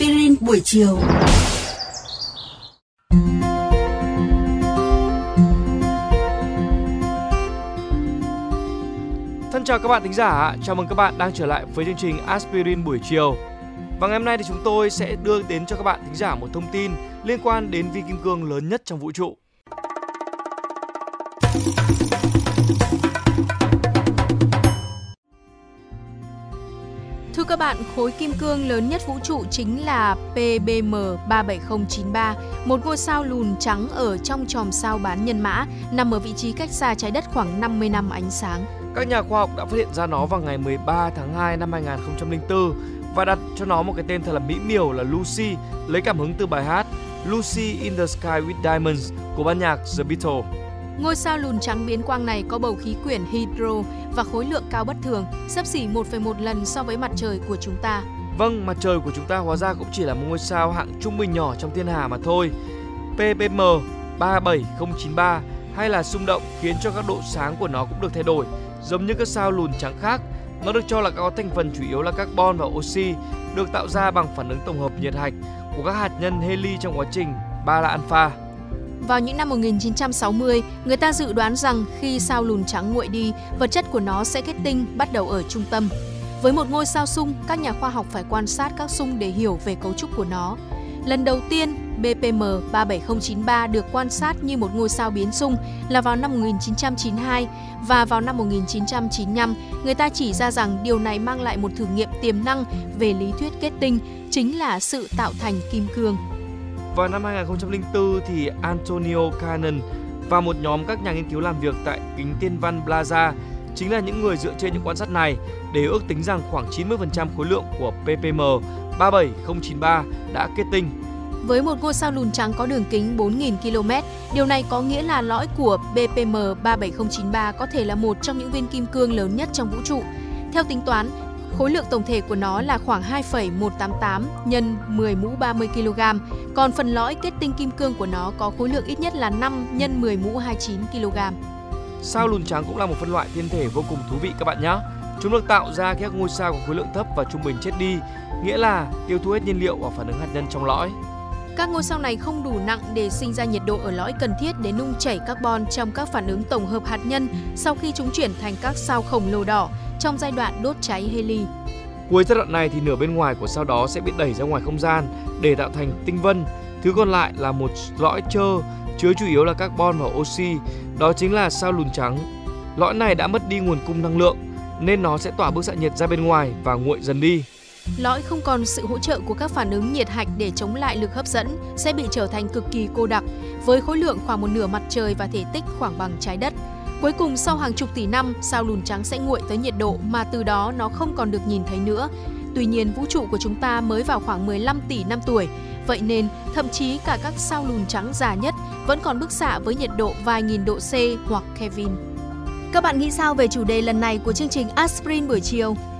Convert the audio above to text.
Aspirin buổi chiều. Thân chào các bạn thính giả, chào mừng các bạn đang trở lại với chương trình Aspirin buổi chiều. Và ngày hôm nay thì chúng tôi sẽ đưa đến cho các bạn thính giả một thông tin liên quan đến vi kim cương lớn nhất trong vũ trụ. Thưa các bạn, khối kim cương lớn nhất vũ trụ chính là PBM 37093, một ngôi sao lùn trắng ở trong chòm sao bán nhân mã, nằm ở vị trí cách xa trái đất khoảng 50 năm ánh sáng. Các nhà khoa học đã phát hiện ra nó vào ngày 13 tháng 2 năm 2004 và đặt cho nó một cái tên thật là mỹ miều là Lucy, lấy cảm hứng từ bài hát Lucy in the Sky with Diamonds của ban nhạc The Beatles. Ngôi sao lùn trắng biến quang này có bầu khí quyển hydro và khối lượng cao bất thường, sấp xỉ 1,1 lần so với mặt trời của chúng ta. Vâng, mặt trời của chúng ta hóa ra cũng chỉ là một ngôi sao hạng trung bình nhỏ trong thiên hà mà thôi. PPM 37093 hay là xung động khiến cho các độ sáng của nó cũng được thay đổi, giống như các sao lùn trắng khác. Nó được cho là có thành phần chủ yếu là carbon và oxy, được tạo ra bằng phản ứng tổng hợp nhiệt hạch của các hạt nhân heli trong quá trình ba là alpha. Vào những năm 1960, người ta dự đoán rằng khi sao lùn trắng nguội đi, vật chất của nó sẽ kết tinh bắt đầu ở trung tâm. Với một ngôi sao sung, các nhà khoa học phải quan sát các sung để hiểu về cấu trúc của nó. Lần đầu tiên, BPM 37093 được quan sát như một ngôi sao biến sung là vào năm 1992 và vào năm 1995, người ta chỉ ra rằng điều này mang lại một thử nghiệm tiềm năng về lý thuyết kết tinh, chính là sự tạo thành kim cương. Vào năm 2004 thì Antonio Cannon và một nhóm các nhà nghiên cứu làm việc tại kính tiên văn Plaza chính là những người dựa trên những quan sát này để ước tính rằng khoảng 90% khối lượng của ppm 37093 đã kết tinh. Với một ngôi sao lùn trắng có đường kính 4.000 km, điều này có nghĩa là lõi của BPM 37093 có thể là một trong những viên kim cương lớn nhất trong vũ trụ. Theo tính toán, khối lượng tổng thể của nó là khoảng 2,188 nhân 10 mũ 30 kg, còn phần lõi kết tinh kim cương của nó có khối lượng ít nhất là 5 nhân 10 mũ 29 kg. Sao lùn trắng cũng là một phân loại thiên thể vô cùng thú vị các bạn nhé. Chúng được tạo ra khi các ngôi sao có khối lượng thấp và trung bình chết đi, nghĩa là tiêu thụ hết nhiên liệu và phản ứng hạt nhân trong lõi. Các ngôi sao này không đủ nặng để sinh ra nhiệt độ ở lõi cần thiết để nung chảy carbon trong các phản ứng tổng hợp hạt nhân sau khi chúng chuyển thành các sao khổng lồ đỏ trong giai đoạn đốt cháy heli. Cuối giai đoạn này thì nửa bên ngoài của sao đó sẽ bị đẩy ra ngoài không gian để tạo thành tinh vân. Thứ còn lại là một lõi trơ chứa chủ yếu là carbon và oxy, đó chính là sao lùn trắng. Lõi này đã mất đi nguồn cung năng lượng nên nó sẽ tỏa bức xạ nhiệt ra bên ngoài và nguội dần đi. Lõi không còn sự hỗ trợ của các phản ứng nhiệt hạch để chống lại lực hấp dẫn sẽ bị trở thành cực kỳ cô đặc với khối lượng khoảng một nửa mặt trời và thể tích khoảng bằng trái đất. Cuối cùng sau hàng chục tỷ năm, sao lùn trắng sẽ nguội tới nhiệt độ mà từ đó nó không còn được nhìn thấy nữa. Tuy nhiên, vũ trụ của chúng ta mới vào khoảng 15 tỷ năm tuổi, vậy nên thậm chí cả các sao lùn trắng già nhất vẫn còn bức xạ với nhiệt độ vài nghìn độ C hoặc Kelvin. Các bạn nghĩ sao về chủ đề lần này của chương trình Aspirin buổi chiều?